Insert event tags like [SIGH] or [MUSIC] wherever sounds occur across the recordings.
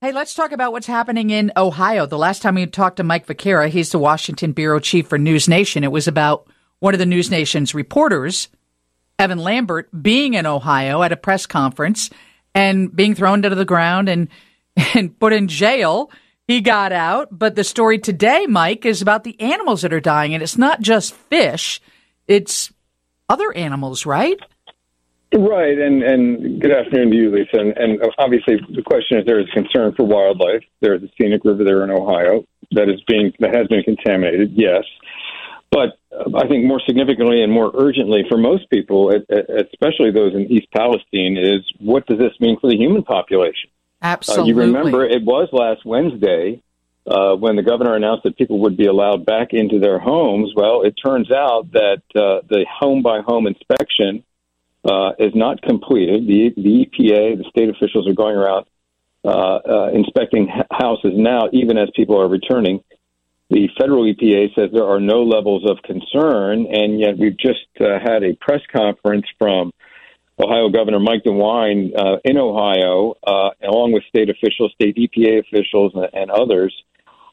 Hey, let's talk about what's happening in Ohio. The last time we talked to Mike Viqueira, he's the Washington bureau chief for News Nation. It was about one of the News Nation's reporters, Evan Lambert, being in Ohio at a press conference and being thrown to the ground and [LAUGHS] and put in jail. He got out, but the story today, Mike, is about the animals that are dying, and it's not just fish; it's other animals, right? Right, and and good afternoon to you, Lisa. And, and obviously, the question is there is concern for wildlife. There is a scenic river there in Ohio that is being that has been contaminated. Yes, but uh, I think more significantly and more urgently for most people, especially those in East Palestine, is what does this mean for the human population? Absolutely. Uh, you remember it was last Wednesday uh, when the governor announced that people would be allowed back into their homes. Well, it turns out that uh, the home by home inspection uh, is not completed. The, the EPA, the state officials are going around uh, uh, inspecting houses now, even as people are returning. The federal EPA says there are no levels of concern, and yet we've just uh, had a press conference from Ohio Governor Mike DeWine uh, in Ohio, uh, along with state officials, state EPA officials, and, others,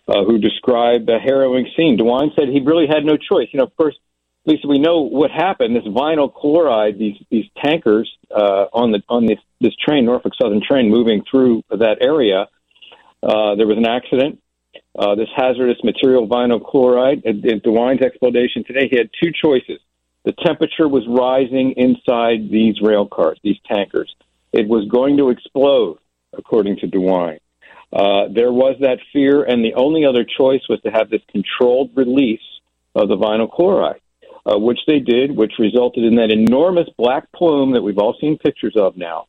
uh, who described a harrowing scene. DeWine said he really had no choice. You know, first, Lisa, we know what happened. This vinyl chloride, these these tankers uh, on the on this this train, Norfolk Southern train, moving through that area. Uh, there was an accident. Uh, this hazardous material, vinyl chloride. At, at DeWine's explanation today, he had two choices the temperature was rising inside these rail cars, these tankers. It was going to explode, according to DeWine. Uh, there was that fear, and the only other choice was to have this controlled release of the vinyl chloride, uh, which they did, which resulted in that enormous black plume that we've all seen pictures of now.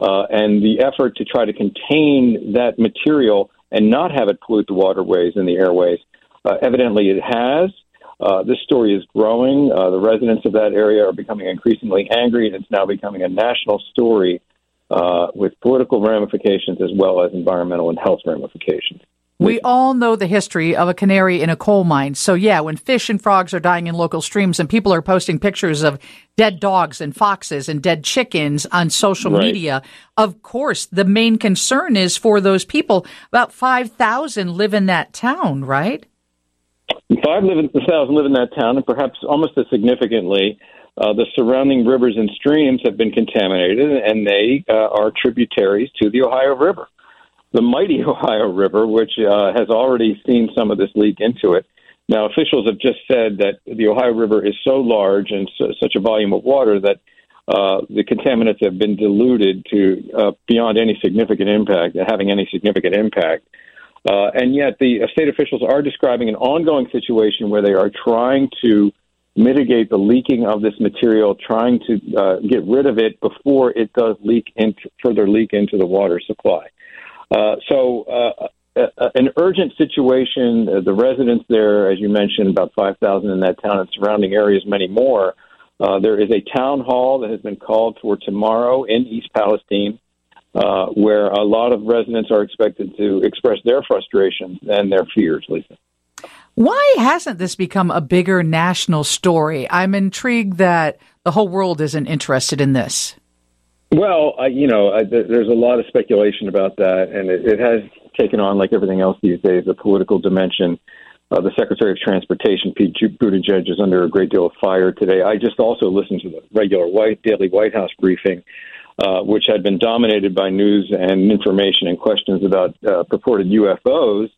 Uh, and the effort to try to contain that material and not have it pollute the waterways and the airways. Uh, evidently, it has. Uh, this story is growing. Uh, the residents of that area are becoming increasingly angry, and it's now becoming a national story uh, with political ramifications as well as environmental and health ramifications. We all know the history of a canary in a coal mine. So, yeah, when fish and frogs are dying in local streams and people are posting pictures of dead dogs and foxes and dead chickens on social right. media, of course, the main concern is for those people. About 5,000 live in that town, right? 5,000 live in, live in that town, and perhaps almost as significantly, uh, the surrounding rivers and streams have been contaminated, and they uh, are tributaries to the Ohio River, the mighty [LAUGHS] Ohio River, which uh, has already seen some of this leak into it. Now, officials have just said that the Ohio River is so large and so, such a volume of water that uh, the contaminants have been diluted to uh, beyond any significant impact, having any significant impact. Uh, and yet, the state officials are describing an ongoing situation where they are trying to mitigate the leaking of this material, trying to uh, get rid of it before it does leak into, further leak into the water supply. Uh, so, uh, an urgent situation. the residents there, as you mentioned, about 5,000 in that town and surrounding areas, many more. there is a town hall that has been called for tomorrow in East Palestine uh, where a lot of residents are expected to express their frustrations and their fears, Lisa. Why hasn't this become a bigger national story? I'm intrigued that the whole world isn't interested in this. Well, uh, you know, uh, there's a lot of speculation about that, and it, it, has taken on, like everything else these days, a political dimension. Uh, the Secretary of Transportation, Pete Buttigieg, is under a great deal of fire today. I just also listened to the regular White daily White House briefing, uh, which had been dominated by news and information and questions about uh, purported UFOs.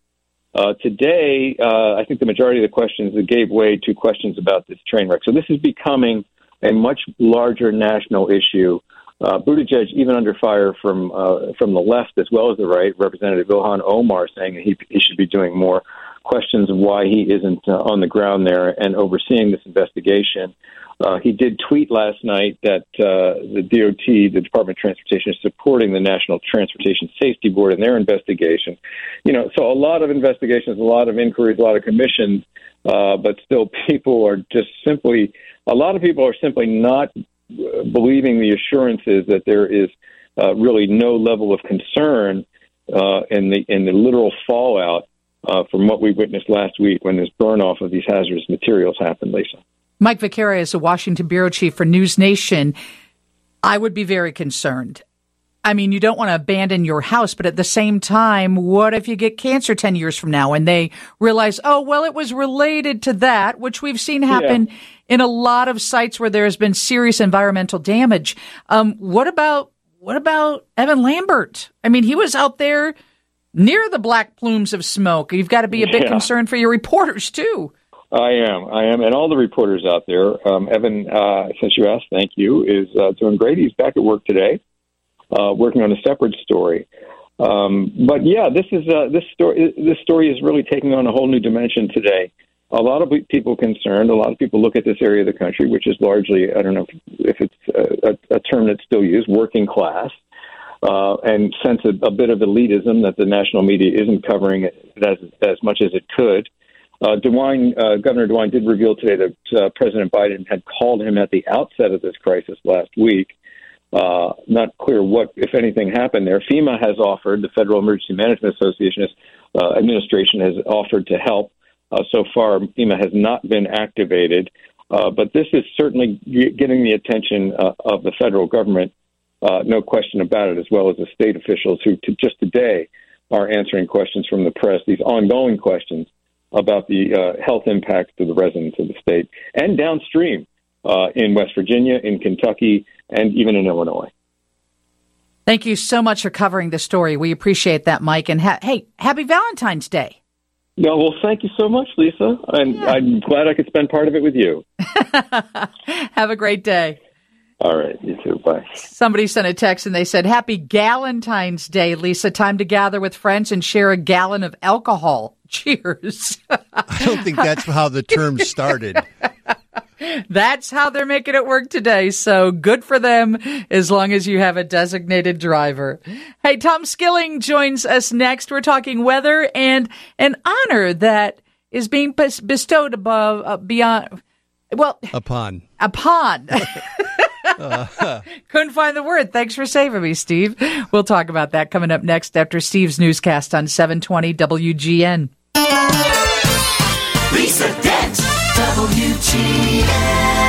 Uh, today, uh, I think the majority of the questions that gave way to questions about this train wreck. So this is becoming a much larger national issue. Uh, Buttigieg, even under fire from uh, from the left as well as the right, Representative Ilhan Omar saying that he, he should be doing more. Questions of why he isn't uh, on the ground there and overseeing this investigation. Uh, he did tweet last night that uh, the DOT, the Department of Transportation, is supporting the National Transportation Safety Board in their investigation. You know, so a lot of investigations, a lot of inquiries, a lot of commissions, uh, but still, [LAUGHS] people are just simply. A lot of people are simply not believing the assurances that there is uh, really no level of concern uh, in the in the literal fallout uh, from what we witnessed last week when this burn off of these hazardous materials happened, Lisa. Mike Viqueira is the Washington bureau chief for News Nation. I would be very concerned. I mean, you don't want to abandon your house, but at the same time, what if you get cancer 10 years from now and they realize, oh, well, it was related to that, which we've seen happen yeah. in a lot of sites where there's been serious environmental damage. Um, what about, what about Evan Lambert? I mean, he was out there near the black plumes of smoke. You've got to be a bit yeah. concerned for your reporters too. I am. I am. And all the reporters out there. Um, Evan, uh, since you asked, thank you, is uh, doing great. He's back at work today, uh, working on a separate story. Um, but yeah, this is uh, this story. This story is really taking on a whole new dimension today. A lot of people concerned. A lot of people look at this area of the country, which is largely, I don't know if, it's a, a term that's still used, working class uh, and sense a, a, bit of elitism that the national media isn't covering it as, as much as it could. Uh, DeWine, uh, Governor DeWine did reveal today that uh, President Biden had called him at the outset of this crisis last week. Uh, not clear what, if anything, happened there. FEMA has offered, the Federal Emergency Management Association uh, administration has offered to help. Uh, so far, FEMA has not been activated, uh, but this is certainly getting the attention uh, of the federal government uh, no question about it, as well as the state officials who to just today are answering questions from the press, these ongoing questions about the health impacts to the residents of the state and downstream uh, in West Virginia, in Kentucky, and even in Illinois. Thank you so much for covering the story. We appreciate that, Mike. And ha- hey, happy Valentine's Day. No, well, thank you so much, Lisa. And yeah. I'm glad I could spend part of it with you. [LAUGHS] Have a great day. All right, you too. Bye. Somebody sent a text and they said, Happy Galentine's Day, Lisa. Time to gather with friends and share a gallon of alcohol. [LAUGHS] Cheers. I don't think that's how the term started. [LAUGHS] That's how they're making it work today. So good for them as long as you have a designated driver. Hey, Tom Skilling joins us next. We're talking weather and an honor that is being bestowed above, uh, beyond, well, upon. Upon. [LAUGHS] [LAUGHS] Couldn't find the word. Thanks for saving me, Steve. We'll talk about that coming up next after Steve's newscast on 720 WGN. Lisa Dent, WGN.